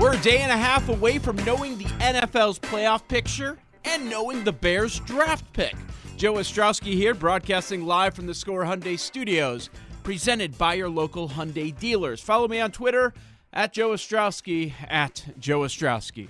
We're a day and a half away from knowing the NFL's playoff picture and knowing the Bears' draft pick. Joe Ostrowski here, broadcasting live from the Score Hyundai Studios, presented by your local Hyundai dealers. Follow me on Twitter at Joe Ostrowski, at Joe Ostrowski.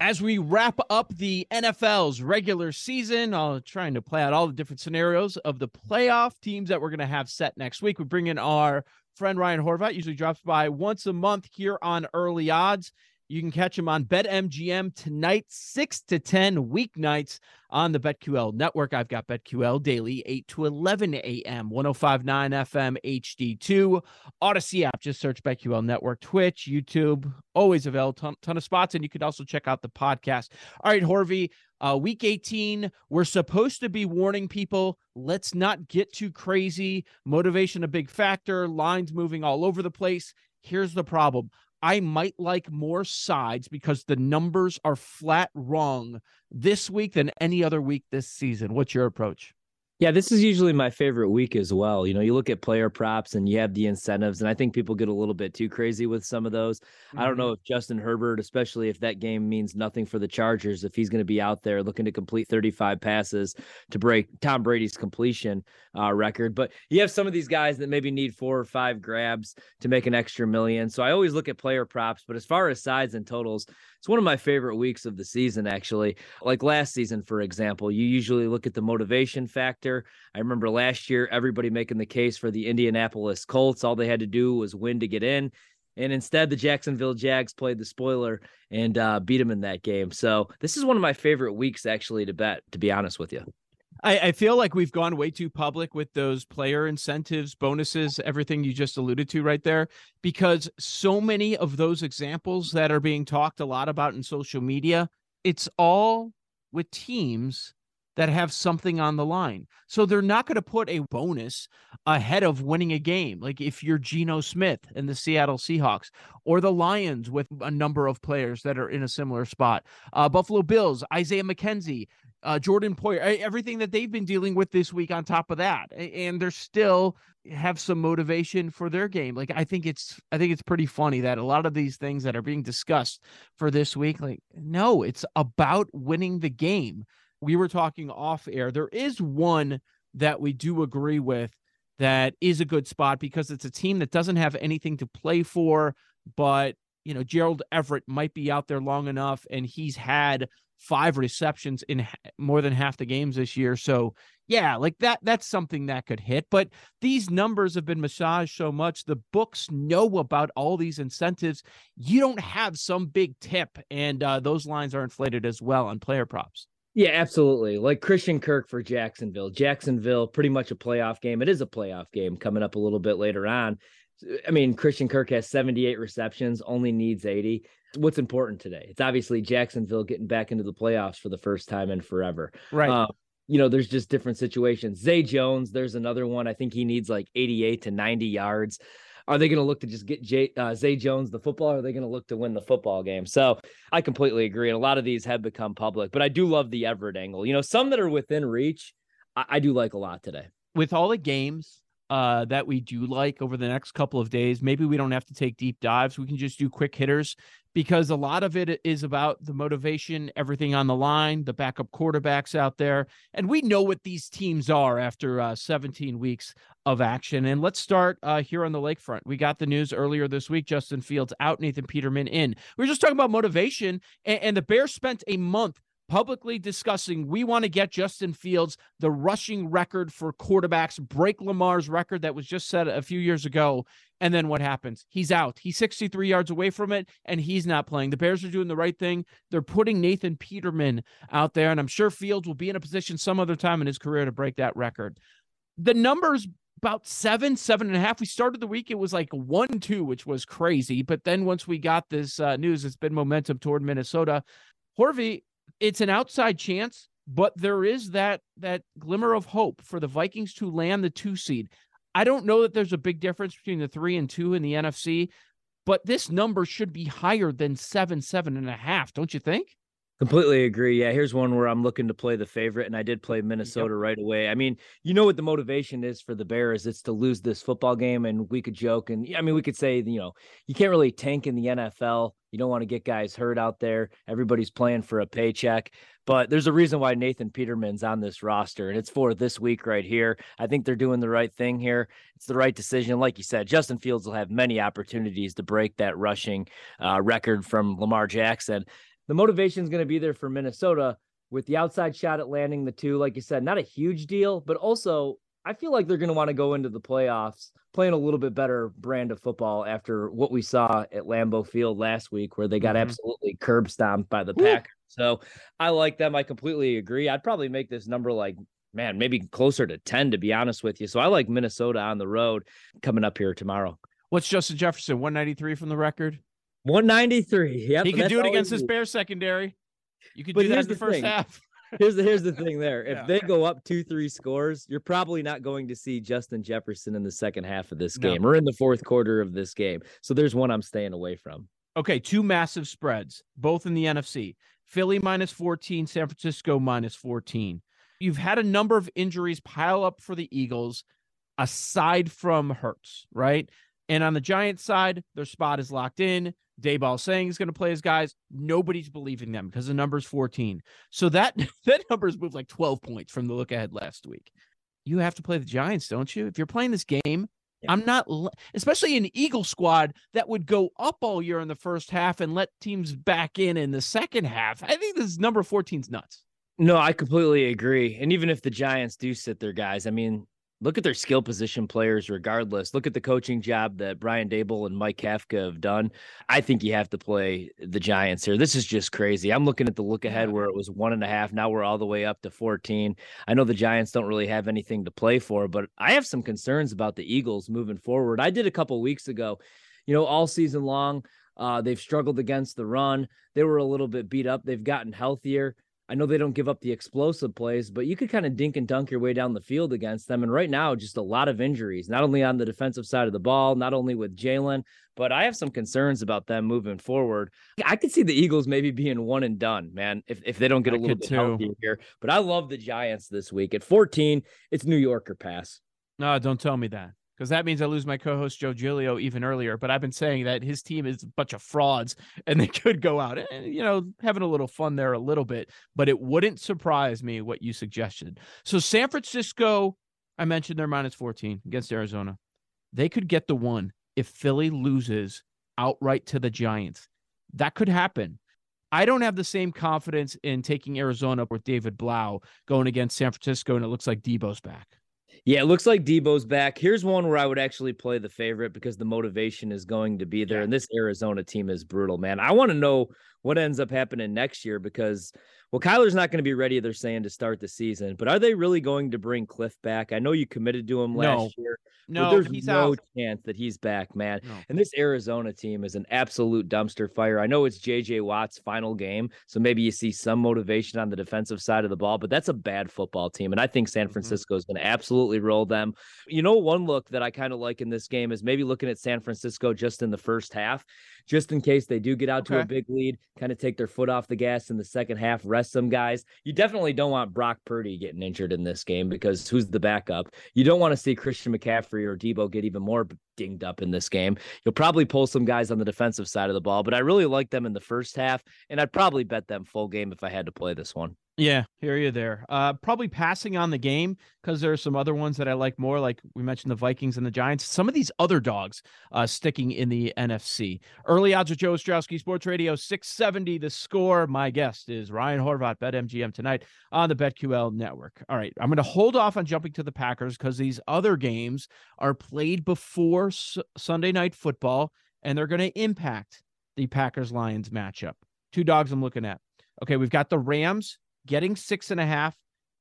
As we wrap up the NFL's regular season, uh, trying to play out all the different scenarios of the playoff teams that we're going to have set next week, we bring in our friend Ryan Horvat usually drops by once a month here on Early Odds. You can catch him on BetMGM tonight, 6 to 10 weeknights on the BetQL network. I've got BetQL daily, 8 to 11 a.m., 1059 FM HD2. Audacy app, just search BetQL network, Twitch, YouTube, always available, ton, ton of spots. And you can also check out the podcast. All right, Horvey, uh, week 18, we're supposed to be warning people let's not get too crazy. Motivation, a big factor, lines moving all over the place. Here's the problem I might like more sides because the numbers are flat wrong this week than any other week this season. What's your approach? Yeah, this is usually my favorite week as well. You know, you look at player props and you have the incentives, and I think people get a little bit too crazy with some of those. Mm-hmm. I don't know if Justin Herbert, especially if that game means nothing for the Chargers, if he's going to be out there looking to complete 35 passes to break Tom Brady's completion uh, record. But you have some of these guys that maybe need four or five grabs to make an extra million. So I always look at player props. But as far as sides and totals, it's one of my favorite weeks of the season, actually. Like last season, for example, you usually look at the motivation factor. I remember last year, everybody making the case for the Indianapolis Colts. All they had to do was win to get in. And instead, the Jacksonville Jags played the spoiler and uh, beat them in that game. So this is one of my favorite weeks, actually, to bet, to be honest with you. I, I, feel like we've gone way too public with those player incentives, bonuses, everything you just alluded to right there, because so many of those examples that are being talked a lot about in social media, it's all with teams that have something on the line. So they're not going to put a bonus ahead of winning a game. Like if you're Geno Smith and the Seattle Seahawks or the Lions with a number of players that are in a similar spot, uh, Buffalo Bills, Isaiah McKenzie, uh, Jordan Poyer, everything that they've been dealing with this week on top of that. And they're still have some motivation for their game. Like I think it's I think it's pretty funny that a lot of these things that are being discussed for this week, like no, it's about winning the game we were talking off air. There is one that we do agree with that is a good spot because it's a team that doesn't have anything to play for, but you know, Gerald Everett might be out there long enough and he's had five receptions in more than half the games this year. So, yeah, like that that's something that could hit, but these numbers have been massaged so much. The books know about all these incentives. You don't have some big tip and uh, those lines are inflated as well on player props. Yeah, absolutely. Like Christian Kirk for Jacksonville. Jacksonville, pretty much a playoff game. It is a playoff game coming up a little bit later on. I mean, Christian Kirk has 78 receptions, only needs 80. What's important today? It's obviously Jacksonville getting back into the playoffs for the first time in forever. Right. Uh, you know, there's just different situations. Zay Jones, there's another one. I think he needs like 88 to 90 yards. Are they going to look to just get Jay, uh, Zay Jones the football? Or are they going to look to win the football game? So I completely agree. And a lot of these have become public, but I do love the Everett angle. You know, some that are within reach, I, I do like a lot today. With all the games, uh, that we do like over the next couple of days. Maybe we don't have to take deep dives. We can just do quick hitters because a lot of it is about the motivation, everything on the line, the backup quarterbacks out there. And we know what these teams are after uh, 17 weeks of action. And let's start uh, here on the lakefront. We got the news earlier this week Justin Fields out, Nathan Peterman in. We were just talking about motivation, and, and the Bears spent a month publicly discussing we want to get Justin Fields the rushing record for quarterbacks, break Lamar's record that was just set a few years ago. And then what happens? He's out. He's 63 yards away from it, and he's not playing. The Bears are doing the right thing. They're putting Nathan Peterman out there, and I'm sure Fields will be in a position some other time in his career to break that record. The numbers about seven, seven and a half. We started the week, it was like one, two, which was crazy. But then once we got this uh, news, it's been momentum toward Minnesota. Horvey, it's an outside chance, but there is that that glimmer of hope for the Vikings to land the two seed. I don't know that there's a big difference between the three and two in the NFC, but this number should be higher than seven, seven and a half, don't you think? Completely agree. Yeah, here's one where I'm looking to play the favorite, and I did play Minnesota yep. right away. I mean, you know what the motivation is for the Bears? It's to lose this football game, and we could joke, and I mean, we could say, you know, you can't really tank in the NFL. You don't want to get guys hurt out there. Everybody's playing for a paycheck. But there's a reason why Nathan Peterman's on this roster, and it's for this week right here. I think they're doing the right thing here. It's the right decision. Like you said, Justin Fields will have many opportunities to break that rushing uh, record from Lamar Jackson. The motivation is going to be there for Minnesota with the outside shot at landing the two. Like you said, not a huge deal, but also I feel like they're going to want to go into the playoffs playing a little bit better brand of football after what we saw at Lambeau Field last week, where they got mm-hmm. absolutely curb stomped by the Packers. So I like them. I completely agree. I'd probably make this number like, man, maybe closer to 10, to be honest with you. So I like Minnesota on the road coming up here tomorrow. What's Justin Jefferson? 193 from the record? 193. Yep. He can do it against this Bears secondary. You could do that in the, the first thing. half here's the here's the thing there. If yeah. they go up two, three scores, you're probably not going to see Justin Jefferson in the second half of this game no. or in the fourth quarter of this game. So there's one I'm staying away from. Okay, two massive spreads, both in the NFC. Philly minus 14, San Francisco minus 14. You've had a number of injuries pile up for the Eagles aside from Hurts, right? And on the Giants side, their spot is locked in. Daboll saying he's going to play his guys. Nobody's believing them because the number's 14. So that that number's moved like 12 points from the look ahead last week. You have to play the Giants, don't you? If you're playing this game, yeah. I'm not, especially an Eagle squad that would go up all year in the first half and let teams back in in the second half. I think this number 14 is nuts. No, I completely agree. And even if the Giants do sit their guys, I mean, look at their skill position players regardless. Look at the coaching job that Brian Daboll and Mike Kafka have done. I think you have to play the Giants here. This is just crazy. I'm looking at the look ahead where it was one and a half. Now we're all the way up to 14. I know the Giants don't really have anything to play for, but I have some concerns about the Eagles moving forward. I did a couple weeks ago, you know, all season long. Uh, they've struggled against the run. They were a little bit beat up. They've gotten healthier. I know they don't give up the explosive plays, but you could kind of dink and dunk your way down the field against them. And right now, just a lot of injuries, not only on the defensive side of the ball, not only with Jalen, but I have some concerns about them moving forward. I could see the Eagles maybe being one and done, man, if, if they don't get a I little bit too. healthier here. But I love the Giants this week. At 14, it's New Yorker pass. No, don't tell me that because that means I lose my co-host Joe Giglio even earlier. But I've been saying that his team is a bunch of frauds, and they could go out and you know having a little fun there a little bit. But it wouldn't surprise me what you suggested. So San Francisco, I mentioned they're minus fourteen against Arizona. They could get the one if Philly loses outright to the Giants. That could happen. I don't have the same confidence in taking Arizona with David Blough going against San Francisco, and it looks like Deebo's back. Yeah, it looks like Deebo's back. Here's one where I would actually play the favorite because the motivation is going to be there. Yeah. And this Arizona team is brutal, man. I want to know what ends up happening next year because well, Kyler's not going to be ready, they're saying, to start the season. But are they really going to bring Cliff back? I know you committed to him last no. year. No, there's no out. chance that he's back, man. No. And this Arizona team is an absolute dumpster fire. I know it's JJ Watt's final game, so maybe you see some motivation on the defensive side of the ball, but that's a bad football team. And I think San mm-hmm. Francisco is going to absolutely roll them. You know, one look that I kind of like in this game is maybe looking at San Francisco just in the first half, just in case they do get out okay. to a big lead. kind of take their foot off the gas in the second half, rest some guys. You definitely don't want Brock Purdy getting injured in this game because who's the backup? You don't want to see Christian McCaffrey or Deebo get even more dinged up in this game. You'll probably pull some guys on the defensive side of the ball, but I really like them in the first half, and I'd probably bet them full game if I had to play this one. Yeah, hear you there. Uh, probably passing on the game because there are some other ones that I like more. Like we mentioned, the Vikings and the Giants. Some of these other dogs uh, sticking in the NFC. Early odds with Joe Ostrowski, Sports Radio 670. The score. My guest is Ryan Horvat, BetMGM tonight on the BetQL network. All right, I'm going to hold off on jumping to the Packers because these other games are played before S- Sunday Night Football, and they're going to impact the Packers Lions matchup. Two dogs I'm looking at. Okay, we've got the Rams getting six and a half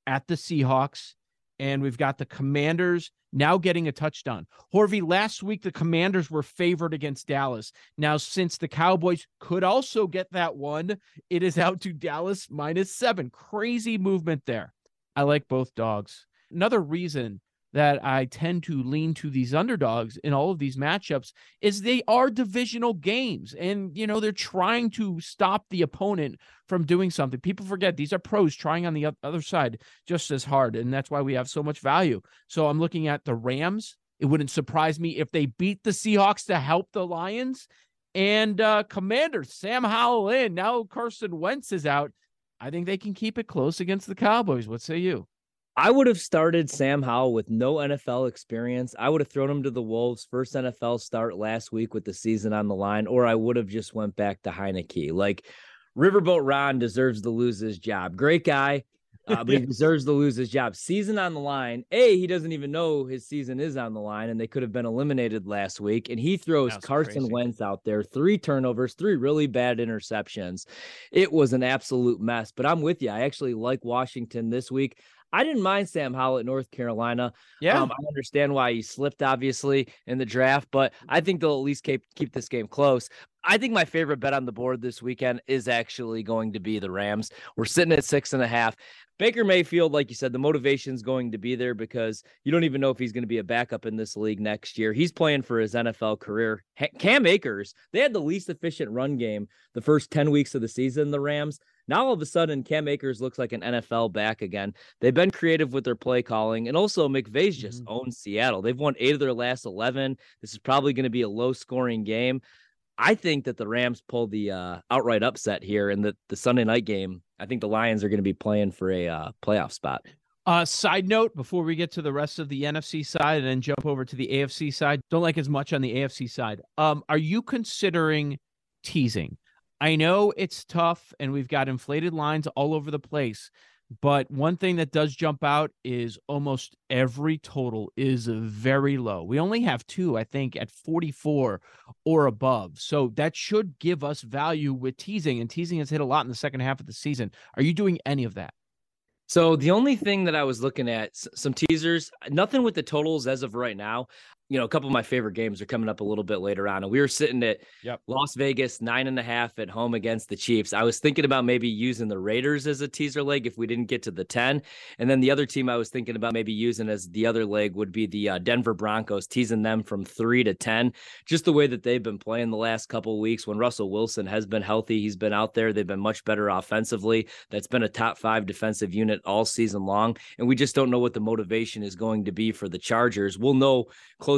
at the Seahawks. And we've got the Commanders now getting a touchdown. Horvey, last week the Commanders were favored against Dallas. Now, since the Cowboys could also get that one, it is out to Dallas minus seven. Crazy movement there. I like both dogs. Another reason that I tend to lean to these underdogs in all of these matchups is they are divisional games and you know they're trying to stop the opponent from doing something. People forget these are pros trying on the other side just as hard and that's why we have so much value. So I'm looking at the Rams. It wouldn't surprise me if they beat the Seahawks to help the Lions and uh Commander Sam Howell in. Now Carson Wentz is out. I think they can keep it close against the Cowboys. What say you? I would have started Sam Howell with no NFL experience. I would have thrown him to the Wolves first NFL start last week with the season on the line, or I would have just went back to Heineke. Like Riverboat Ron deserves to lose his job. Great guy, uh, but he deserves to lose his job. Season on the line. A, he doesn't even know his season is on the line, and they could have been eliminated last week. And he throws Carson crazy. Wentz out there, three turnovers, three really bad interceptions. It was an absolute mess. But I'm with you. I actually like Washington this week. I didn't mind Sam Howell at North Carolina. Yeah, um, I understand why he slipped, obviously, in the draft, but I think they'll at least keep keep this game close. I think my favorite bet on the board this weekend is actually going to be the Rams. We're sitting at six and a half. Baker Mayfield, like you said, the motivation is going to be there because you don't even know if he's going to be a backup in this league next year. He's playing for his NFL career. Cam Akers, they had the least efficient run game the first 10 weeks of the season, the Rams. Now all of a sudden, Cam Akers looks like an NFL back again. They've been creative with their play calling, and also McVay's just mm-hmm. owned Seattle. They've won eight of their last eleven. This is probably going to be a low scoring game. I think that the Rams pull the uh, outright upset here in the, the Sunday night game. I think the Lions are going to be playing for a uh, playoff spot. Uh, side note before we get to the rest of the NFC side and then jump over to the AFC side, don't like as much on the AFC side. Um, are you considering teasing? I know it's tough and we've got inflated lines all over the place, but one thing that does jump out is almost every total is very low. We only have two, I think, at 44 or above. So that should give us value with teasing, and teasing has hit a lot in the second half of the season. Are you doing any of that? So the only thing that I was looking at, some teasers, nothing with the totals as of right now you know, a couple of my favorite games are coming up a little bit later on. And we were sitting at yep. Las Vegas, nine and a half at home against the Chiefs. I was thinking about maybe using the Raiders as a teaser leg if we didn't get to the 10. And then the other team I was thinking about maybe using as the other leg would be the uh, Denver Broncos, teasing them from three to 10. Just the way that they've been playing the last couple of weeks when Russell Wilson has been healthy. He's been out there. They've been much better offensively. That's been a top five defensive unit all season long. And we just don't know what the motivation is going to be for the Chargers. We'll know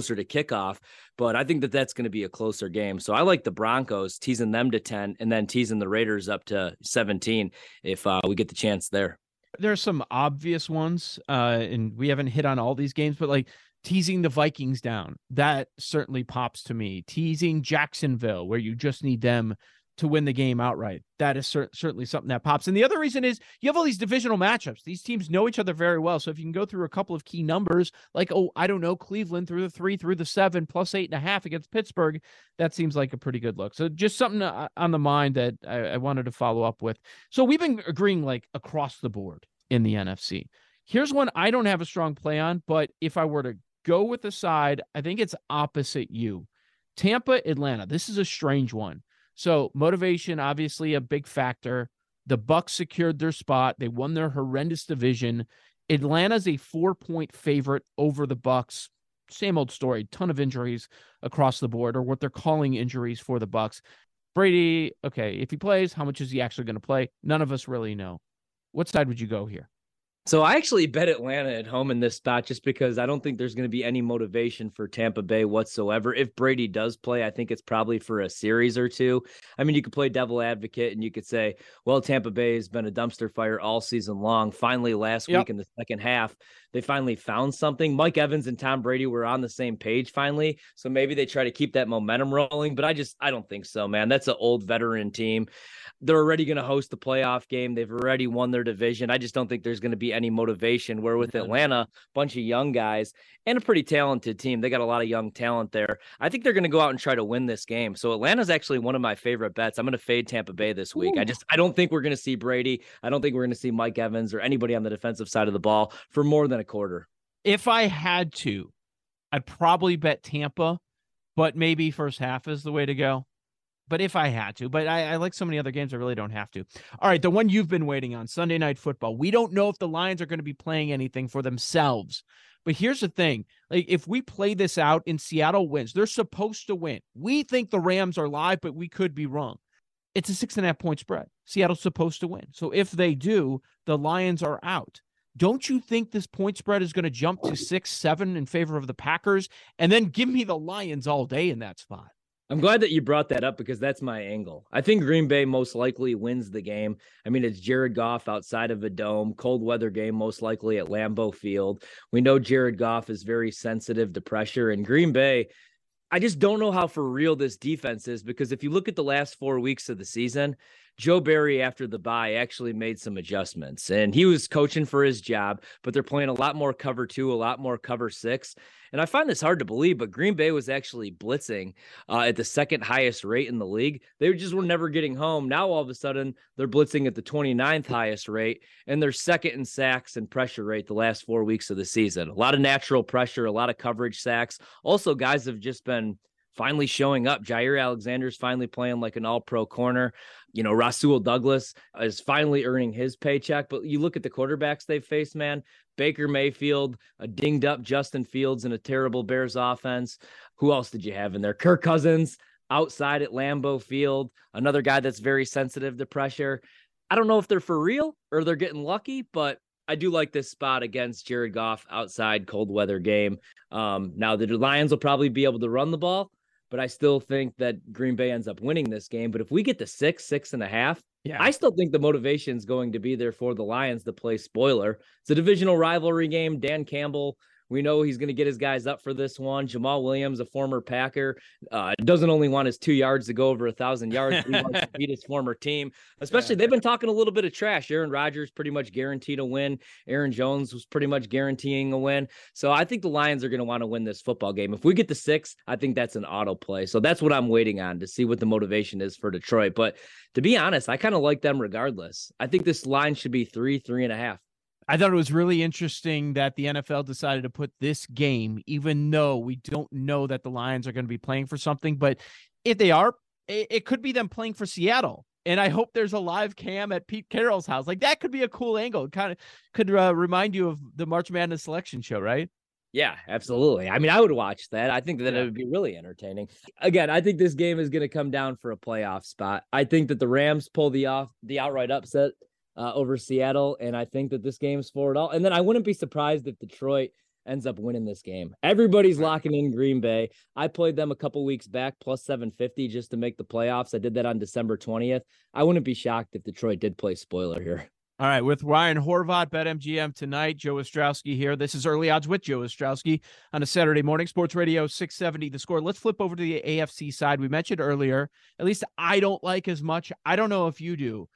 closer to kickoff. But I think that that's going to be a closer game. So I like the Broncos teasing them to 10 and then teasing the Raiders up to 17 if uh, we get the chance there. There's some obvious ones, uh, and we haven't hit on all these games, but like teasing the Vikings down, that certainly pops to me. Teasing Jacksonville, where you just need them to win the game outright. That is cer- certainly something that pops. And the other reason is you have all these divisional matchups. These teams know each other very well. So if you can go through a couple of key numbers, like, oh, I don't know, Cleveland through the three, through the seven, plus eight and a half against Pittsburgh, that seems like a pretty good look. So just something uh, on the mind that I, I wanted to follow up with. So we've been agreeing like across the board in the NFC. Here's one I don't have a strong play on, but if I were to go with the side, I think it's opposite you. Tampa, Atlanta. This is a strange one. So motivation, obviously a big factor. The Bucs secured their spot. They won their horrendous division. Atlanta's a four-point favorite over the Bucs. Same old story. Ton of injuries across the board, or what they're calling injuries for the Bucs. Brady, okay, if he plays, how much is he actually going to play? None of us really know. What side would you go here? So I actually bet Atlanta at home in this spot just because I don't think there's going to be any motivation for Tampa Bay whatsoever. If Brady does play, I think it's probably for a series or two. I mean, you could play devil advocate and you could say, well, Tampa Bay has been a dumpster fire all season long. Finally, last yep. week in the second half, they finally found something. Mike Evans and Tom Brady were on the same page finally. So maybe they try to keep that momentum rolling, but I just I don't think so, man. That's an old veteran team. They're already going to host the playoff game. They've already won their division. I just don't think there's going to be any motivation. Where with Atlanta, bunch of young guys and a pretty talented team, they got a lot of young talent there. I think they're going to go out and try to win this game. So Atlanta's actually one of my favorite bets. I'm going to fade Tampa Bay this week. Ooh. I just I don't think we're going to see Brady. I don't think we're going to see Mike Evans or anybody on the defensive side of the ball for more than a quarter. If I had to, I'd probably bet Tampa, but maybe first half is the way to go. But if I had to, but I, I, like so many other games, I really don't have to. All right, the one you've been waiting on Sunday night football. We don't know if the Lions are going to be playing anything for themselves. But here's the thing like, if we play this out and Seattle wins, they're supposed to win. We think the Rams are live, but we could be wrong. It's a six and a half point spread. Seattle's supposed to win. So if they do, the Lions are out. Don't you think this point spread is going to jump to six, seven in favor of the Packers? And then give me the Lions all day in that spot. I'm glad that you brought that up because that's my angle. I think Green Bay most likely wins the game. I mean, it's Jared Goff outside of a dome, cold weather game, most likely at Lambeau Field. We know Jared Goff is very sensitive to pressure, and Green Bay. I just don't know how for real this defense is because if you look at the last four weeks of the season, Joe Barry, after the bye, actually made some adjustments and he was coaching for his job, but they're playing a lot more cover two, a lot more cover six. And I find this hard to believe, but Green Bay was actually blitzing uh, at the second highest rate in the league. They just were never getting home. Now, all of a sudden, they're blitzing at the 29th highest rate, and they're second in sacks and pressure rate the last four weeks of the season. A lot of natural pressure, a lot of coverage sacks. Also, guys have just been finally showing up. Jaire Alexander's finally playing like an all pro corner. You know, Rasul Douglas is finally earning his paycheck. But you look at the quarterbacks they've faced, man. Baker Mayfield, a dinged up Justin Fields, and a terrible Bears offense. Who else did you have in there? Kirk Cousins outside at Lambeau Field, another guy that's very sensitive to pressure. I don't know if they're for real or they're getting lucky, but I do like this spot against Jared Goff outside cold weather game. Um, now the Lions will probably be able to run the ball, but I still think that Green Bay ends up winning this game. But if we get to six, six and a half, yeah. I still think the motivation is going to be there for the Lions to play spoiler. It's a divisional rivalry game. Dan Campbell we know he's going to get his guys up for this one. Jamaal Williams, a former Packer, uh, doesn't only want his two yards to go over a thousand yards. He wants to beat his former team. Especially, yeah. they've been talking a little bit of trash. Aaron Rodgers pretty much guaranteed a win. Aaron Jones was pretty much guaranteeing a win. So I think the Lions are going to want to win this football game. If we get the six, I think that's an auto play. So that's what I'm waiting on to see what the motivation is for Detroit. But to be honest, I kind of like them regardless. I think this line should be three, three and a half. I thought it was really interesting that the NFL decided to put this game, even though we don't know that the Lions are going to be playing for something. But if they are, it, it could be them playing for Seattle. And I hope there's a live cam at Pete Carroll's house. Like that could be a cool angle. It kind of could uh, remind you of the March Madness selection show, right? Yeah, absolutely. I mean, I would watch that. I think that yeah. it would be really entertaining. Again, I think this game is going to come down for a playoff spot. I think that the Rams pull the off the outright upset uh, over Seattle, and I think that this game's for it all. And then I wouldn't be surprised if Detroit ends up winning this game. Everybody's locking in Green Bay. I played them a couple weeks back plus 750 just to make the playoffs. I did that on December 20th. I wouldn't be shocked if Detroit did play spoiler here. All right, with Ryan Horvat, BetMGM tonight. Joe Ostrowski here. This is Early Odds with Joe Ostrowski on a Saturday morning. Sports Radio 670 The Score. Let's flip over to the AFC side. We mentioned earlier, at least I don't like as much. I don't know if you do,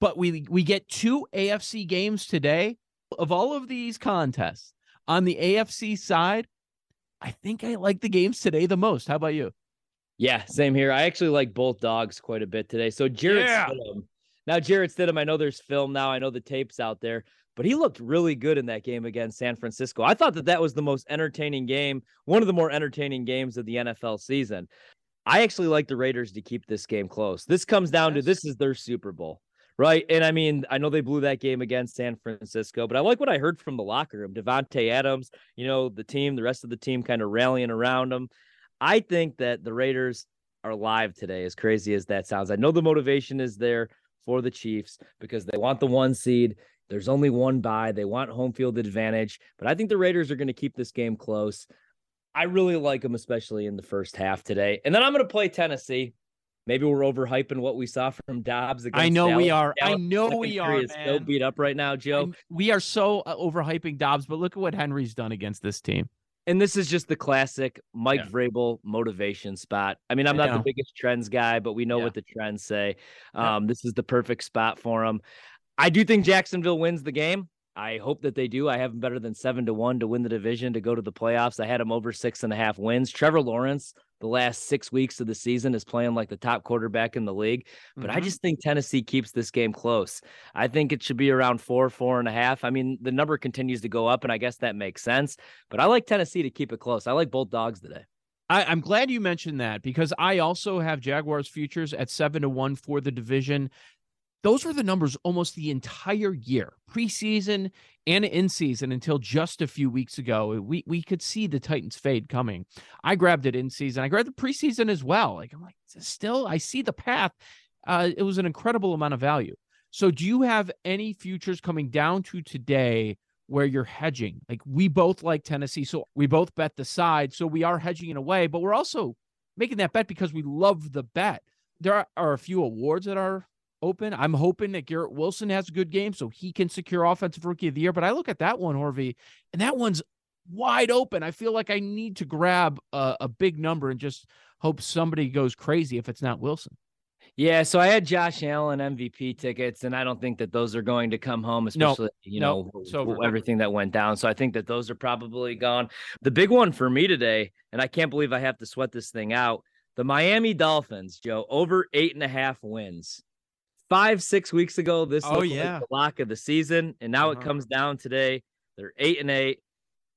but we we get two AFC games today. Of all of these contests on the AFC side, I think I like the games today the most. How about you? Yeah, same here. I actually like both dogs quite a bit today. So Jarrett yeah. Stidham. Now Jarrett Stidham, I know there's film now. I know the tapes out there, but he looked really good in that game against San Francisco. I thought that that was the most entertaining game, one of the more entertaining games of the NFL season. I actually like the Raiders to keep this game close. This comes down yes. to this is their Super Bowl. Right. And I mean, I know they blew that game against San Francisco, but I like what I heard from the locker room. Davante Adams, you know, the team, the rest of the team kind of rallying around them. I think that the Raiders are live today, as crazy as that sounds. I know the motivation is there for the Chiefs because they want the one seed. There's only one bye. They want home field advantage, but I think the Raiders are going to keep this game close. I really like them, especially in the first half today. And then I'm going to play Tennessee. Maybe we're overhyping what we saw from Dobbs. I know Dallas. we are. I know we are. is so beat up right now, Joe. And we are so uh, overhyping Dobbs, but look at what Henry's done against this team. And this is just the classic Mike Yeah. Vrabel motivation spot. I mean, I'm not the biggest trends guy, but we know Yeah. what the trends say. Yeah. Um, This is the perfect spot for him. I do think Jacksonville wins the game. I hope that they do. I have them better than seven to one to win the division to go to the playoffs. I had them over six and a half wins. Trevor Lawrence, the last six weeks of the season, is playing like the top quarterback in the league. But I Mhm. just think Tennessee keeps this game close. I think it should be around four, four and a half. I mean, the number continues to go up, and I guess that makes sense. But I like Tennessee to keep it close. I like both dogs today. I, I'm glad you mentioned that because I also have Jaguars futures at seven to one for the division. Those were the numbers almost the entire year, preseason and in season until just a few weeks ago. We we could see the Titans fade coming. I grabbed it in season. I grabbed the preseason as well. Like I'm like, still, I see the path. Uh, it was an incredible amount of value. So, do you have any futures coming down to today where you're hedging? Like we both like Tennessee, so we both bet the side. So we are hedging in a way, but we're also making that bet because we love the bet. There are, are a few awards that are open. I'm hoping that Garrett Wilson has a good game so he can secure offensive rookie of the year. But I look at that one, Horvey, and that one's wide open. I feel like I need to grab a, a big number and just hope somebody goes crazy if it's not Wilson. Yeah, so I had Josh Allen MVP tickets, and I don't think that those are going to come home, especially you know over. everything that went down. So I think that those are probably gone. The big one for me today, and I can't believe I have to sweat this thing out. The Miami Dolphins, Joe, over eight and a half wins. Five, six weeks ago, this Oh, yeah. like the lock of the season, and now it Uh-huh. comes down today. They're eight and eight.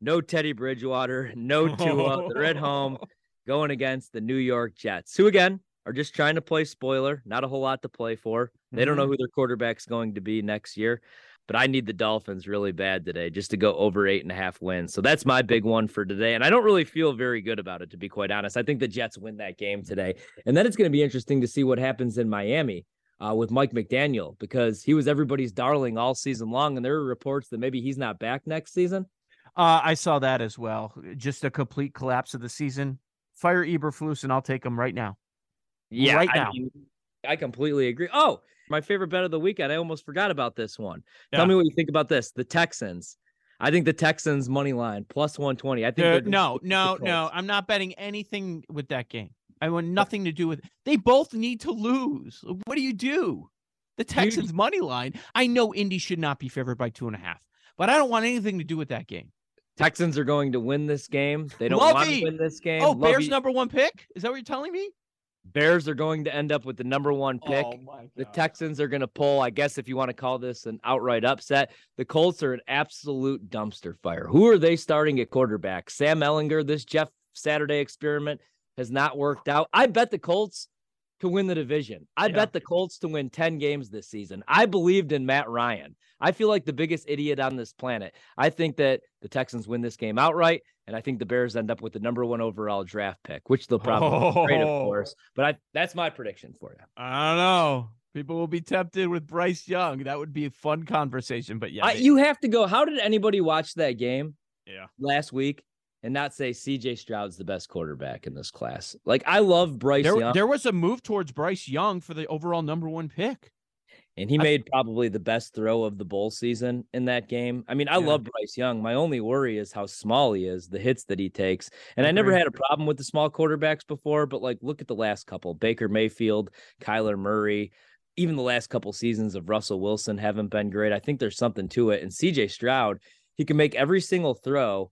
No Teddy Bridgewater, no Tua. They're at home going against the New York Jets, who again are just trying to play spoiler. Not a whole lot to play for. They don't know Mm-hmm. who their quarterback's going to be next year. But I need the Dolphins really bad today just to go over eight and a half wins. So that's my big one for today. And I don't really feel very good about it, to be quite honest. I think the Jets win that game today. And then it's going to be interesting to see what happens in Miami uh, with Mike McDaniel because he was everybody's darling all season long. And there are reports that maybe he's not back next season. Uh, I saw that as well. Just a complete collapse of the season. Fire Eberflus, and I'll take him right now. Yeah, Right I now. mean, I completely agree. Oh, my favorite bet of the weekend. I almost forgot about this one. Yeah. Tell me what you think about this. The Texans. I think the Texans money line plus 120. I think no, no, no. I'm not betting anything with that game. I want nothing to do with It. They both need to lose. What do you do? The Texans money line. I know Indy should not be favored by two and a half, but I don't want anything to do with that game. Texans are going to win this game. They don't want to win this game. Oh, Bears number one pick? Is that what you're telling me? Bears are going to end up with the number one oh pick. Oh my The Texans are going to pull, I guess, if you want to call this an outright upset. The Colts are an absolute dumpster fire. Who are they starting at quarterback? Sam Ehlinger, this Jeff Saturday experiment has not worked out. I bet the Colts to win the division. I Yeah. bet the Colts to win 10 games this season. I believed in Matt Ryan. I feel like the biggest idiot on this planet. I think that the Texans win this game outright, and I think the Bears end up with the number one overall draft pick, which they'll probably oh. trade, of Oh. course. But I, that's my prediction for you. I don't know. People will be tempted with Bryce Young. That would be a fun conversation. But yeah, I, you have to go. How did anybody watch that game yeah. last week and not say CJ Stroud's the best quarterback in this class? Like I love Bryce There, Young, there was a move towards Bryce Young for the overall number one pick. and he I- made probably the best throw of the bowl season in that game. I mean, I Yeah. love Bryce Young. My only worry is how small he is, the hits that he takes. And I never had a problem with the small quarterbacks before, but like look at the last couple: Baker Mayfield, Kyler Murray. Even the last couple seasons of Russell Wilson haven't been great. I think there's something to it. And CJ Stroud, he can make every single throw.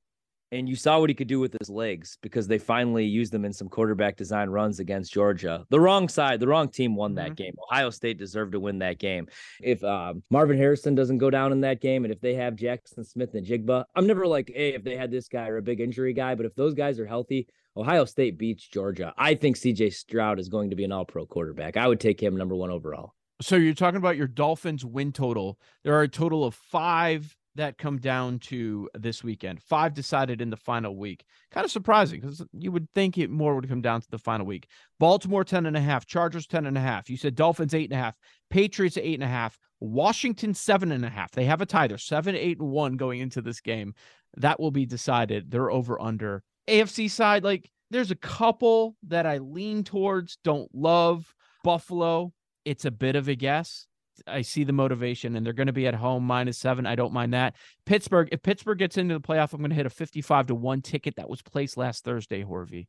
And you saw what he could do with his legs because they finally used them in some quarterback design runs against Georgia. The wrong side, the wrong team won that game. Ohio State deserved to win that game. If um, Marvin Harrison doesn't go down in that game, and if they have Jaxon Smith-Njigba, I'm never like, hey, if they had this guy or a big injury guy, but if those guys are healthy, Ohio State beats Georgia. I think CJ Stroud is going to be an all pro quarterback. I would take him number one overall. So you're talking about your Dolphins win total. There are a total of five that come down to this weekend. Five decided in the final week. Kind of surprising because you would think it more would come down to the final week. Baltimore 10 and a half, Chargers 10 and a half. You said Dolphins eight and a half, Patriots eight and a half, Washington seven and a half. They have a tie. They're seven, eight, and one going into this game. That will be decided. They're over under. AFC side, like there's a couple that I lean towards, don't love. Buffalo, it's a bit of a guess. I see the motivation, and they're going to be at home minus seven. I don't mind that. Pittsburgh, if Pittsburgh gets into the playoff, I'm going to hit a 55 to one ticket that was placed last Thursday, Horvey.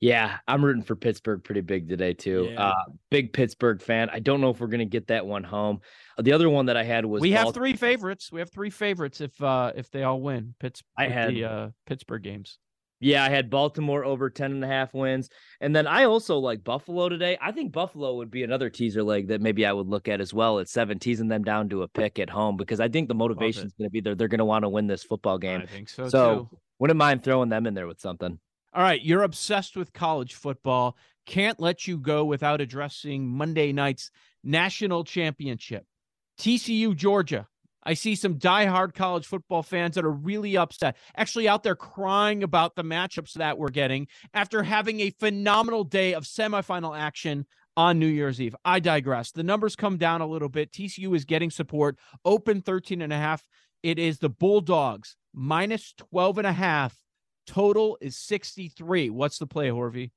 Yeah, I'm rooting for Pittsburgh pretty big today too. Yeah. Uh, big Pittsburgh fan. I don't know if we're going to get that one home. The other one that I had was we have three favorites. We have three favorites if uh if they all win. Pittsburgh. I had the uh, Pittsburgh games. Yeah, I had Baltimore over 10 and a half wins. And then I also like Buffalo today. I think Buffalo would be another teaser leg that maybe I would look at as well at seven, teasing them down to a pick at home because I think the motivation is going to be there. They're going to want to win this football game. I think so. So too. wouldn't mind throwing them in there with something. All right. You're obsessed with college football. Can't let you go without addressing Monday night's national championship. TCU, Georgia. I see some diehard college football fans that are really upset, actually out there crying about the matchups that we're getting after having a phenomenal day of semifinal action on New Year's Eve. I digress. The numbers come down a little bit. TCU is getting support, open 13 and a half. It is the Bulldogs minus 12 and a half. Total is 63. What's the play, Horvey?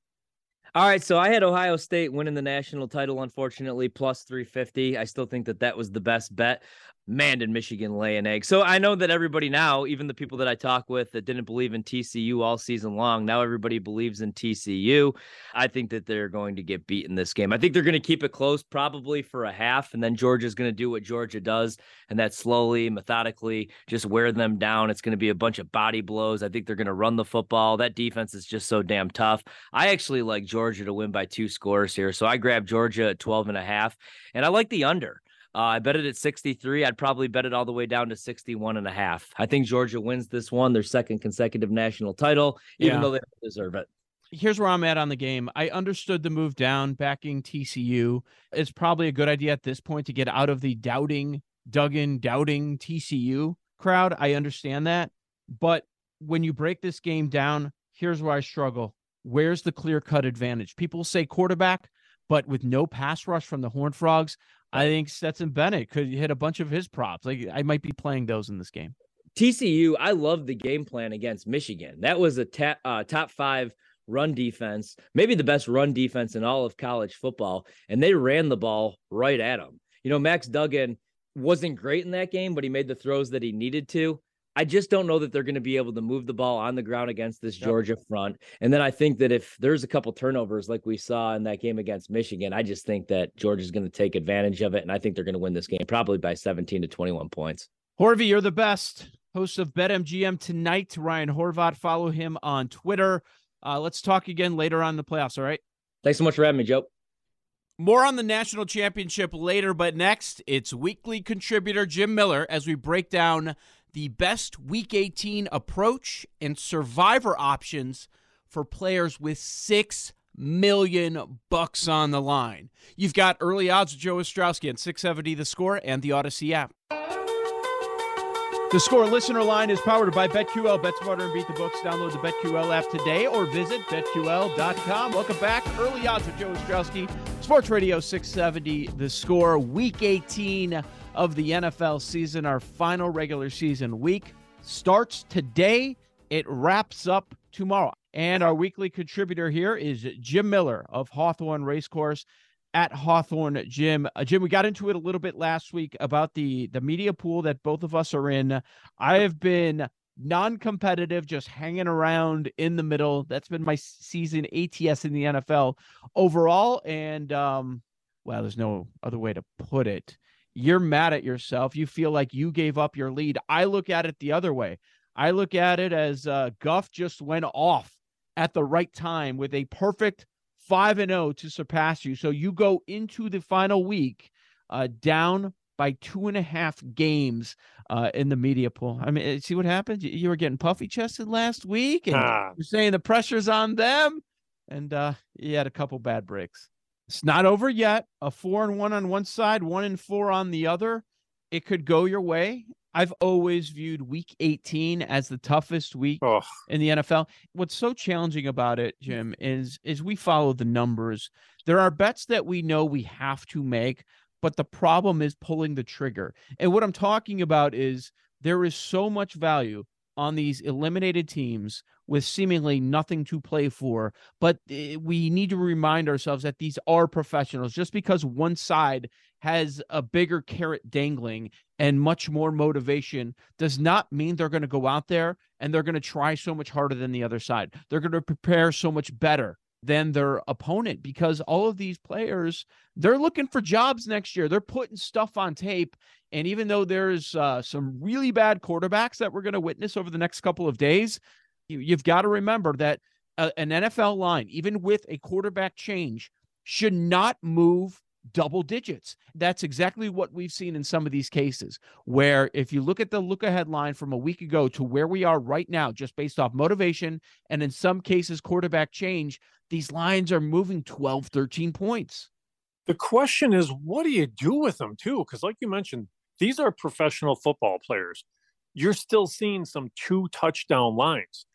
All right, so I had Ohio State winning the national title, unfortunately, plus 350. I still think that that was the best bet man, did Michigan lay an egg. So I know that everybody now, even the people that I talk with that didn't believe in TCU all season long, now everybody believes in TCU. I think that they're going to get beat in this game. I think they're going to keep it close probably for a half, and then Georgia's going to do what Georgia does, and that slowly, methodically just wear them down. It's going to be a bunch of body blows. I think they're going to run the football. That defense is just so damn tough. I actually like Georgia to win by two scores here. So I grabbed Georgia at 12 and a half, and I like the under. Uh, I bet it at 63. I'd probably bet it all the way down to 61 and a half. I think Georgia wins this one, their second consecutive national title, even yeah. though they don't deserve it. Here's where I'm at on the game. I understood the move down, backing TCU. It's probably a good idea at this point to get out of the doubting, Duggan, doubting TCU crowd. I understand that. But when you break this game down, here's where I struggle. Where's the clear cut advantage? People say quarterback, but with no pass rush from the Horned Frogs, I think Stetson Bennett could hit a bunch of his props. Like I might be playing those in this game. TCU, I love the game plan against Michigan. That was a ta- uh, top five run defense, maybe the best run defense in all of college football, and they ran the ball right at them. You know, Max Duggan wasn't great in that game, but he made the throws that he needed to. I just don't know that they're going to be able to move the ball on the ground against this Georgia front. And then I think that if there's a couple turnovers like we saw in that game against Michigan, I just think that Georgia's going to take advantage of it. And I think they're going to win this game probably by 17 to 21 points. Horvey, you're the best. Host of BetMGM tonight, Ryan Horvat. Follow him on Twitter. Uh, let's talk again later on the playoffs. All right. Thanks so much for having me, Joe. More on the national championship later, but next, it's weekly contributor Jim Miller as we break down the best Week 18 approach and survivor options for players with six million bucks on the line. You've got early odds with Joe Ostrowski and 670 The Score and the Audacy app. The Score listener line is powered by BetQL. Bet smarter and beat the books. Download the BetQL app today or visit BetQL.com. Welcome back. Early odds with Joe Ostrowski. Sports Radio 670 The Score. Week 18 of the NFL season. Our final regular season week starts today. It wraps up tomorrow. And our weekly contributor here is Jim Miller of Hawthorne Racecourse at Hawthorne Jim. Uh, Jim, we got into it a little bit last week about the the media pool that both of us are in. I have been non-competitive, just hanging around in the middle. That's been my season ATS in the NFL overall. And um, well, there's no other way to put it you're mad at yourself. You feel like you gave up your lead. I look at it the other way. I look at it as uh, Guff just went off at the right time with a perfect 5 and 0 to surpass you. So you go into the final week uh, down by two and a half games uh, in the media pool. I mean, see what happened? You, you were getting puffy chested last week, and ah. you're saying the pressure's on them, and uh, you had a couple bad breaks. It's not over yet. A four and one on one side, one and four on the other. It could go your way. I've always viewed week 18 as the toughest week Oh, in the NFL. What's so challenging about it, Jim, is is we follow the numbers. There are bets that we know we have to make, but the problem is pulling the trigger. And what I'm talking about is there is so much value on these eliminated teams with seemingly nothing to play for. But eh, we need to remind ourselves that these are professionals. Just because one side has a bigger carrot dangling and much more motivation does not mean they're going to go out there and they're going to try so much harder than the other side. They're going to prepare so much better than their opponent because all of these players they're looking for jobs next year. They're putting stuff on tape and even though there's uh, some really bad quarterbacks that we're going to witness over the next couple of days, you, you've got to remember that uh, an NFL line, even with a quarterback change, should not move double digits. That's exactly what we've seen in some of these cases, where if you look at the look ahead line from a week ago to where we are right now, just based off motivation and in some cases quarterback change, these lines are moving 12, 13 points. the question is, what do you do with them too? Because, like you mentioned, these are professional football players. You're still seeing some two touchdown lines.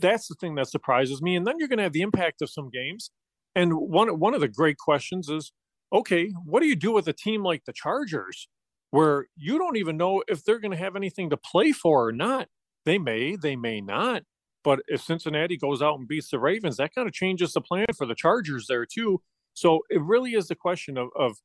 That's the thing that surprises me. And then you're going to have the impact of some games. And one one of the great questions is, okay, what do you do with a team like the Chargers, where you don't even know if they're going to have anything to play for or not? They may, they may not. But if Cincinnati goes out and beats the Ravens, that kind of changes the plan for the Chargers there too. So it really is the question of, of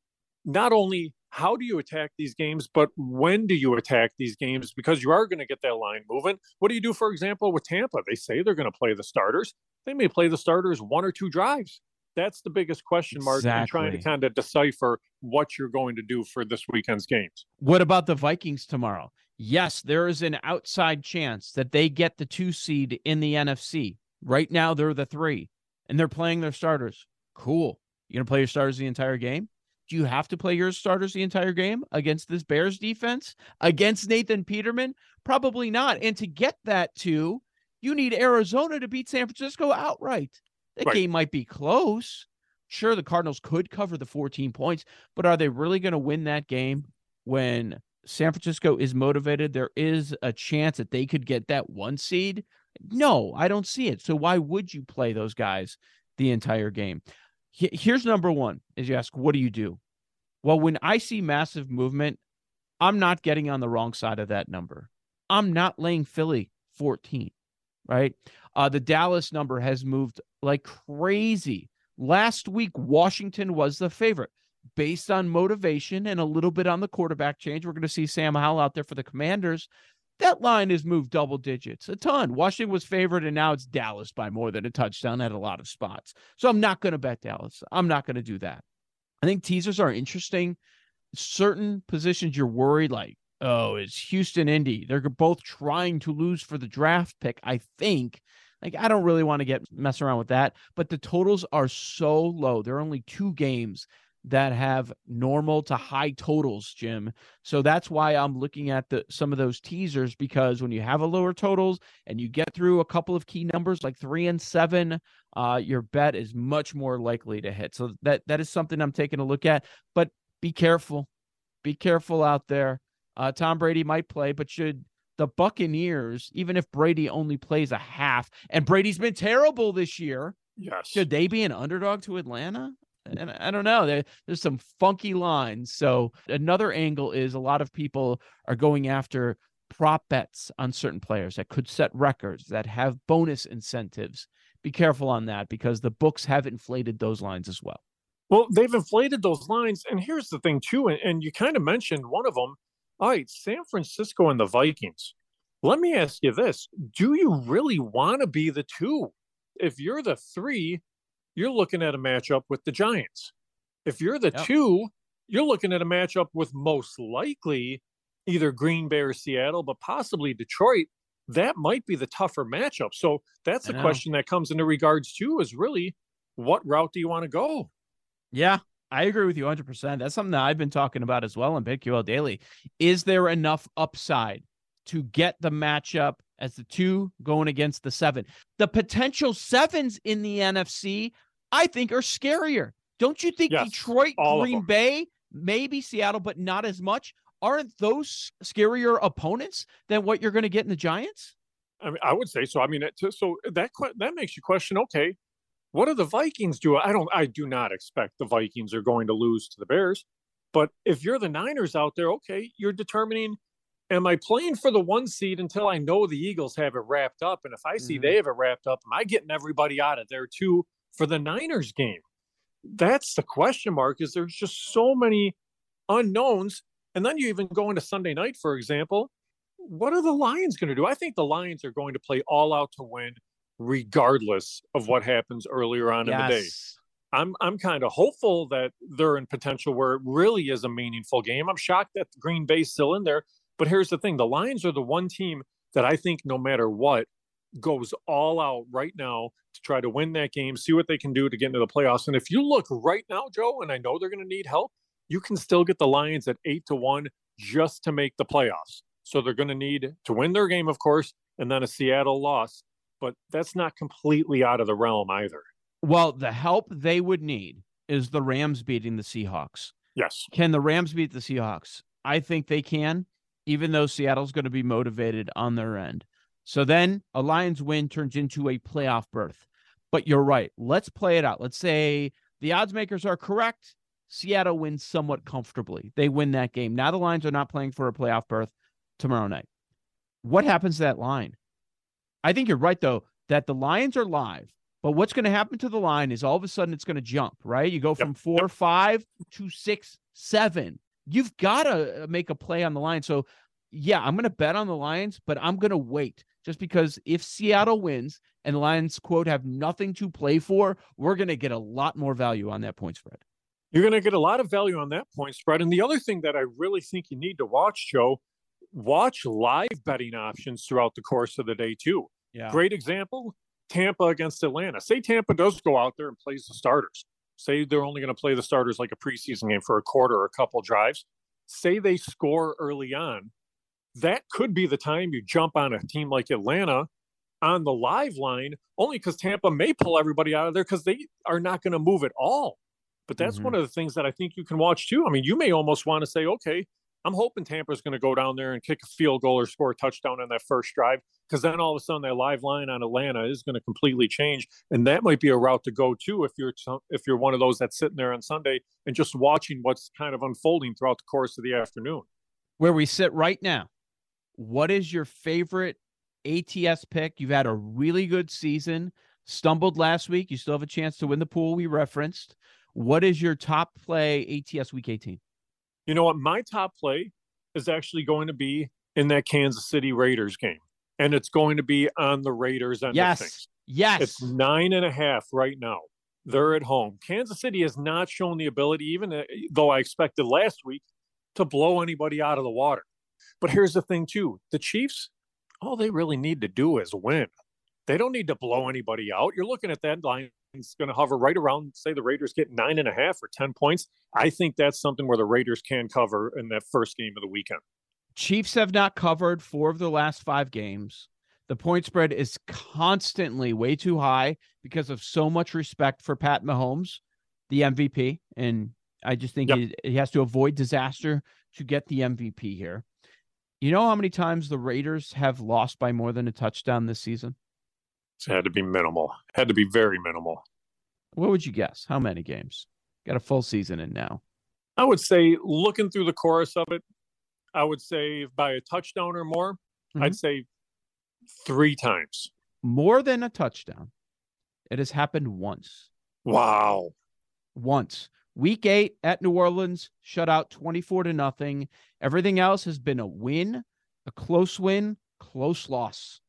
not only how do you attack these games, but when do you attack these games? Because you are going to get that line moving. What do you do, for example, with Tampa? They say they're going to play the starters. They may play the starters one or two drives. That's the biggest question mark in trying to kind of decipher what you're going to do for this weekend's games. What about the Vikings tomorrow? Yes, there is an outside chance that they get the two seed in the NFC. Right now, they're the three, and they're playing their starters. Cool. You're gonna play your starters the entire game? Do you have to play your starters the entire game against this Bears defense? Against Nathan Peterman? Probably not. And to get that to, you need Arizona to beat San Francisco outright. That Right. game might be close. Sure, the Cardinals could cover the 14 points, but are they really going to win that game when San Francisco is motivated? There is a chance that they could get that one seed. No, I don't see it. So why would you play those guys the entire game? He- Here's number one: is you ask, what do you do? Well, when I see massive movement, I'm not getting on the wrong side of that number. I'm not laying Philly 14, right? Uh, the Dallas number has moved like crazy. Last week, Washington was the favorite based on motivation and a little bit on the quarterback change. We're going to see Sam Howell out there for the Commanders. That line has moved double digits, a ton. Washington was favored, and now it's Dallas by more than a touchdown at a lot of spots. So I'm not going to bet Dallas. I'm not going to do that. I think teasers are interesting. Certain positions you're worried, like, oh, is Houston Indy? They're both trying to lose for the draft pick, I think. Like, I don't really want to get mess around with that. But the totals are so low. There are only two games that have normal to high totals, Jim. So that's why I'm looking at the some of those teasers because when you have a lower totals and you get through a couple of key numbers like three and seven, uh, your bet is much more likely to hit. So that that is something I'm taking a look at. But be careful, be careful out there. Uh, Tom Brady might play, but should the Buccaneers, even if Brady only plays a half, and Brady's been terrible this year, Yes. should they be an underdog to Atlanta? And I don't know. There, there's some funky lines. So another angle is a lot of people are going after prop bets on certain players that could set records that have bonus incentives. Be careful on that because the books have inflated those lines as well. Well, they've inflated those lines. And here's the thing, too. And, and you kind of mentioned one of them. All right, San Francisco and the Vikings. Let me ask you this Do you really want to be the two? If you're the three, you're looking at a matchup with the Giants. If you're the Yep. two, you're looking at a matchup with most likely either Green Bay or Seattle, but possibly Detroit. That might be the tougher matchup. So that's the question that comes into regards to is really what route do you want to go? Yeah, I agree with you 100%. That's something that I've been talking about as well on BetQL Daily. Is there enough upside to get the matchup as the two going against the seven? The potential sevens in the NFC, I think, are scarier. Don't you think Yes, Detroit, Green. Bay, maybe Seattle, but not as much, aren't those scarier opponents than what you're going to get in the Giants? I mean, I would say so. I mean, so that that makes you question. Okay, what do the Vikings do? I don't. I do not expect the Vikings are going to lose to the Bears. But if you're the Niners out there, okay, you're determining am I playing for the one seed until I know the Eagles have it wrapped up? And if I see mm-hmm. they have it wrapped up, am I getting everybody out of there too for the Niners game? That's the question mark, is there's just so many unknowns. And then you even go into Sunday night, for example. What are the Lions going to do? I think the Lions are going to play all out to win, regardless of what happens earlier on yes. in the day. I'm I'm kind of hopeful that they're in potential where it really is a meaningful game. I'm shocked that Green Bay's still in there but here's the thing the Lions are the one team that I think, no matter what, goes all out right now to try to win that game, see what they can do to get into the playoffs. And if you look right now, Joe, and I know they're going to need help, you can still get the Lions at eight to one just to make the playoffs. So they're going to need to win their game, of course, and then a Seattle loss. But that's not completely out of the realm either. Well, the help they would need is the Rams beating the Seahawks. Yes. Can the Rams beat the Seahawks? I think they can even though Seattle's going to be motivated on their end. So then a Lions win turns into a playoff berth. But you're right. Let's play it out. Let's say the odds makers are correct. Seattle wins somewhat comfortably. They win that game. Now the Lions are not playing for a playoff berth tomorrow night. What happens to that line? I think you're right, though, that the Lions are live. But what's going to happen to the line is all of a sudden it's going to jump, right? You go from yep. four, five to six, seven you've got to uh, make a play on the line. So, yeah, I'm going to bet on the Lions, but I'm going to wait just because if Seattle wins and the Lions, quote, have nothing to play for, we're going to get a lot more value on that point spread. You're going to get a lot of value on that point spread. And the other thing that I really think you need to watch, Joe, watch live betting options throughout the course of the day, too. Yeah. Great example Tampa against Atlanta. Say Tampa does go out there and plays the starters say they're only going to play the starters like a preseason game for a quarter or a couple drives, say they score early on, that could be the time you jump on a team like Atlanta on the live line, only because Tampa may pull everybody out of there because they are not going to move at all. But that's mm-hmm. one of the things that I think you can watch too. I mean, you may almost want to say, okay, I'm hoping Tampa's going to go down there and kick a field goal or score a touchdown on that first drive because then all of a sudden that live line on Atlanta is going to completely change, and that might be a route to go too if you're if you're one of those that's sitting there on Sunday and just watching what's kind of unfolding throughout the course of the afternoon. Where we sit right now, what is your favorite ATS pick? You've had a really good season. Stumbled last week. You still have a chance to win the pool we referenced. What is your top play ATS week 18? You know what? My top play is actually going to be in that Kansas City Raiders game, and it's going to be on the Raiders end yes. Yes. It's nine and a half right now. They're at home. Kansas City has not shown the ability, even uh, though I expected last week, to blow anybody out of the water. But here's the thing, too the Chiefs, all they really need to do is win. They don't need to blow anybody out. You're looking at that line it's going to hover right around, say the Raiders get nine and a half or 10 points. I think that's something where the Raiders can cover in that first game of the weekend. Chiefs have not covered four of the last five games. The point spread is constantly way too high because of so much respect for Pat Mahomes, the MVP. And I just think yep. he, he has to avoid disaster to get the MVP here. You know how many times the Raiders have lost by more than a touchdown this season? It had to be minimal. Had to be very minimal. What would you guess? How many games? Got a full season in now. I would say, looking through the chorus of it, I would say by a touchdown or more, mm-hmm. I'd say three times. More than a touchdown. It has happened once. Wow. Once. Week eight at New Orleans, shut out 24 to nothing. Everything else has been a win, a close win, close loss.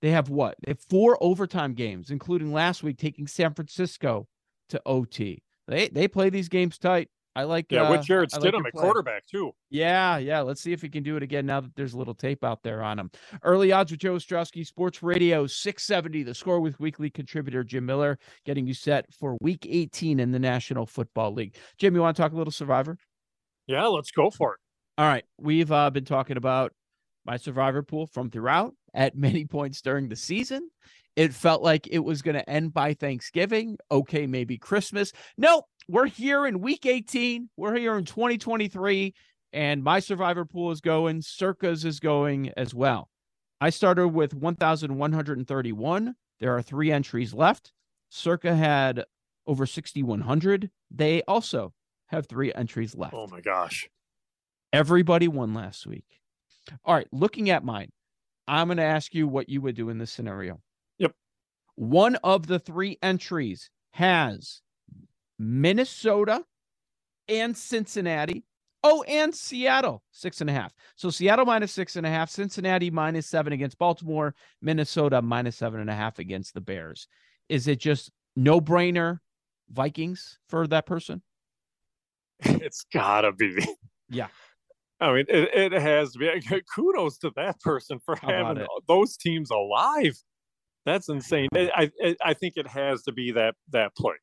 They have what? They have four overtime games, including last week taking San Francisco to OT. They they play these games tight. I like yeah, uh, with Jarrett Stidham like at quarterback too. Yeah, yeah. Let's see if he can do it again now that there's a little tape out there on him. Early odds with Joe Ostrowski, Sports Radio 670. The score with weekly contributor Jim Miller, getting you set for Week 18 in the National Football League. Jim, you want to talk a little Survivor? Yeah, let's go for it. All right, we've uh, been talking about my Survivor pool from throughout at many points during the season. It felt like it was going to end by Thanksgiving. Okay, maybe Christmas. No, we're here in week 18. We're here in 2023. And my survivor pool is going, Circa's is going as well. I started with 1,131. There are three entries left. Circa had over 6,100. They also have three entries left. Oh my gosh. Everybody won last week. All right, looking at mine, I'm going to ask you what you would do in this scenario. One of the three entries has Minnesota and Cincinnati. Oh, and Seattle, six and a half. So Seattle minus six and a half, Cincinnati minus seven against Baltimore, Minnesota minus seven and a half against the Bears. Is it just no brainer Vikings for that person? It's gotta be. Yeah. I mean, it, it has to be. Kudos to that person for having those teams alive. That's insane. I, I I think it has to be that that play.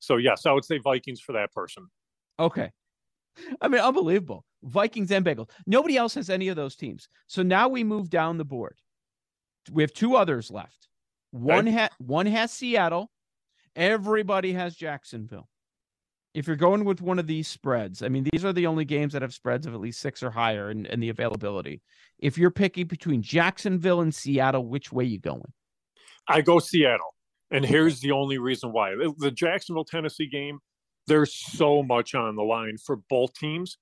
So yes, I would say Vikings for that person. Okay. I mean, unbelievable. Vikings and Bengals. Nobody else has any of those teams. So now we move down the board. We have two others left. One Okay. ha- one has Seattle. Everybody has Jacksonville. If you're going with one of these spreads, I mean, these are the only games that have spreads of at least six or higher and in the availability. If you're picking between Jacksonville and Seattle, which way you going? I go Seattle. And here's the only reason why. The- Jacksonville Tennessee game, there's so much on the line for both teams.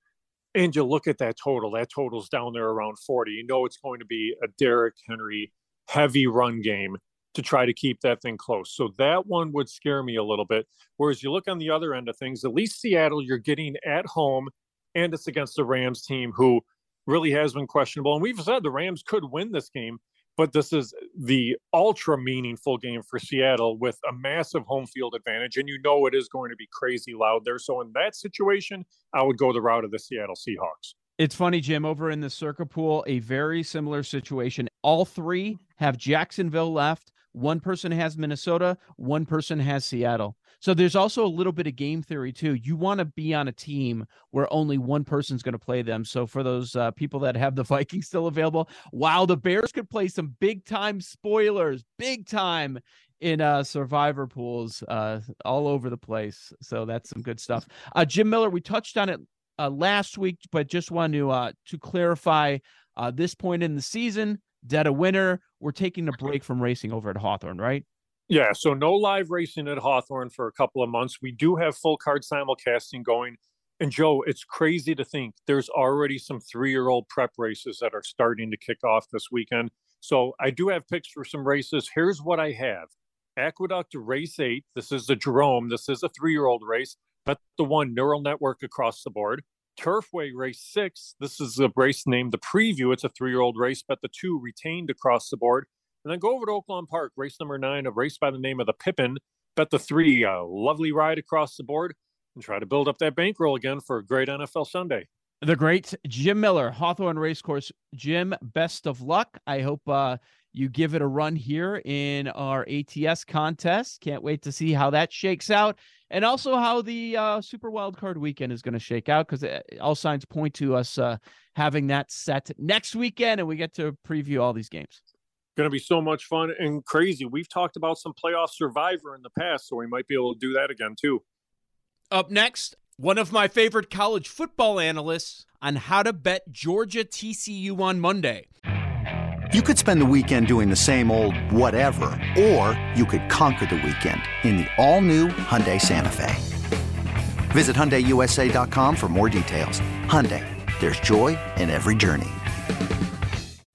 And you look at that total, that total's down there around 40. You know it's going to be a Derrick Henry heavy run game to try to keep that thing close. So that one would scare me a little bit. Whereas you look on the other end of things, at least Seattle, you're getting at home, and it's against the Rams team who really has been questionable. And we've said the Rams could win this game, but this is the ultra meaningful game for Seattle with a massive home field advantage. And you know it is going to be crazy loud there. So in that situation, I would go the route of the Seattle Seahawks. It's funny, Jim, over in the Circa pool, a very similar situation. All three have Jacksonville left. One person has Minnesota, one person has Seattle. So there's also a little bit of game theory too. You want to be on a team where only one person's going to play them. So for those uh, people that have the Vikings still available, wow, the Bears could play some big time spoilers, big time in uh survivor pools uh all over the place so that's some good stuff uh jim miller we touched on it uh, last week, but just want to uh, to clarify uh, this point in the season, dead a winner. We're taking a break from racing over at Hawthorne, right? Yeah, so no live racing at Hawthorne for a couple of months. We do have full card simulcasting going. And Joe, it's crazy to think there's already some three year old prep races that are starting to kick off this weekend. So I do have picks for some races. Here's what I have Aqueduct Race 8. This is the Jerome. This is a three year old race, but the one neural network across the board. Turfway Race 6. This is a race named the Preview. It's a three year old race, but the two retained across the board. And then go over to Oakland Park, race number nine, a race by the name of the Pippin. Bet the three, a lovely ride across the board, and try to build up that bankroll again for a great NFL Sunday. The great Jim Miller, Hawthorne Racecourse. Jim, best of luck. I hope uh, you give it a run here in our ATS contest. Can't wait to see how that shakes out, and also how the uh, Super Wild Card Weekend is going to shake out because all signs point to us uh, having that set next weekend, and we get to preview all these games. Going to be so much fun and crazy. We've talked about some playoff survivor in the past, so we might be able to do that again too. Up next, one of my favorite college football analysts on how to bet Georgia TCU on Monday. You could spend the weekend doing the same old whatever, or you could conquer the weekend in the all-new Hyundai Santa Fe. Visit HyundaiUSA.com for more details. Hyundai, there's joy in every journey.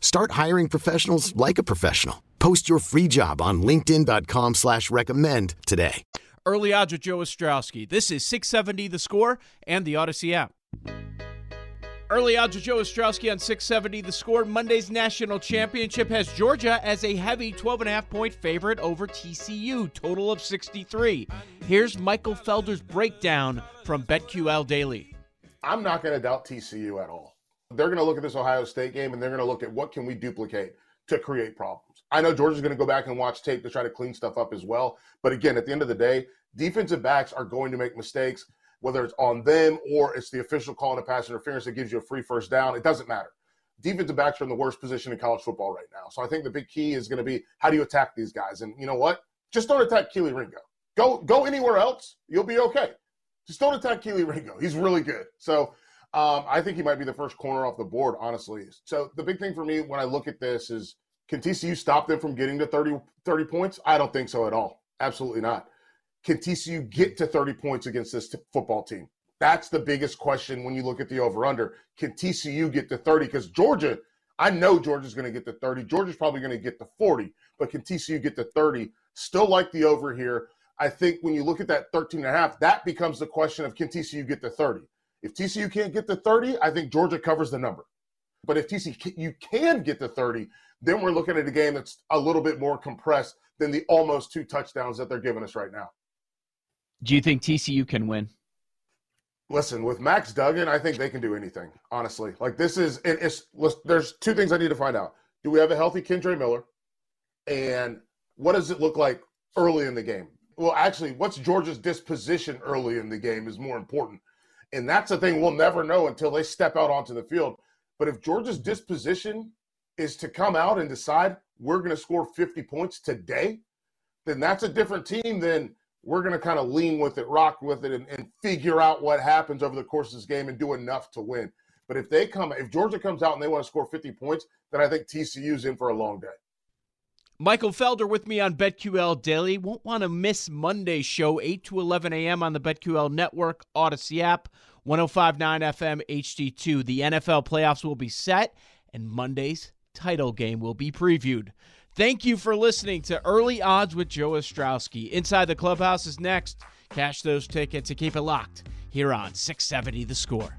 Start hiring professionals like a professional. Post your free job on linkedin.com slash recommend today. Early odds with Joe Ostrowski. This is 670 The Score and the Audacy app. Early odds with Joe Ostrowski on 670 The Score. Monday's national championship has Georgia as a heavy 12.5 point favorite over TCU, total of 63. Here's Michael Felder's breakdown from BetQL Daily. I'm not going to doubt TCU at all. They're going to look at this Ohio State game and they're going to look at what can we duplicate to create problems. I know Georgia's going to go back and watch tape to try to clean stuff up as well. But again, at the end of the day, defensive backs are going to make mistakes whether it's on them or it's the official calling a pass interference that gives you a free first down. It doesn't matter. Defensive backs are in the worst position in college football right now. So I think the big key is going to be how do you attack these guys? And you know what? Just don't attack Kelee Ringo. Go go anywhere else. You'll be okay. Just don't attack Kelee Ringo. He's really good. So um, I think he might be the first corner off the board, honestly. So the big thing for me when I look at this is can TCU stop them from getting to 30, 30 points? I don't think so at all. Absolutely not can TCU get to 30 points against this t- football team? That's the biggest question when you look at the over under. Can TCU get to 30? Because Georgia, I know Georgia's going to get to 30. Georgia's probably going to get to 40, but can TCU get to 30? Still like the over here. I think when you look at that 13 and a half, that becomes the question of can TCU get to 30? If TCU can't get to 30, I think Georgia covers the number. But if TCU can get to 30, then we're looking at a game that's a little bit more compressed than the almost two touchdowns that they're giving us right now. Do you think TCU can win? Listen, with Max Duggan, I think they can do anything. Honestly, like this is it's. There's two things I need to find out. Do we have a healthy Kendre Miller? And what does it look like early in the game? Well, actually, what's Georgia's disposition early in the game is more important. And that's the thing we'll never know until they step out onto the field. But if Georgia's disposition is to come out and decide we're going to score 50 points today, then that's a different team than we're going to kind of lean with it, rock with it, and, and, figure out what happens over the course of this game and do enough to win. But if they come, if Georgia comes out and they want to score 50 points, then I think TCU's in for a long day. Michael Felder with me on BetQL Daily. Won't want to miss Monday's show, 8 to 11 a.m. on the BetQL Network, Audacy app, 1059 FM HD2. The NFL playoffs will be set, and Monday's title game will be previewed. Thank you for listening to Early Odds with Joe Ostrowski. Inside the Clubhouse is next. Cash those tickets and keep it locked here on 670 The Score.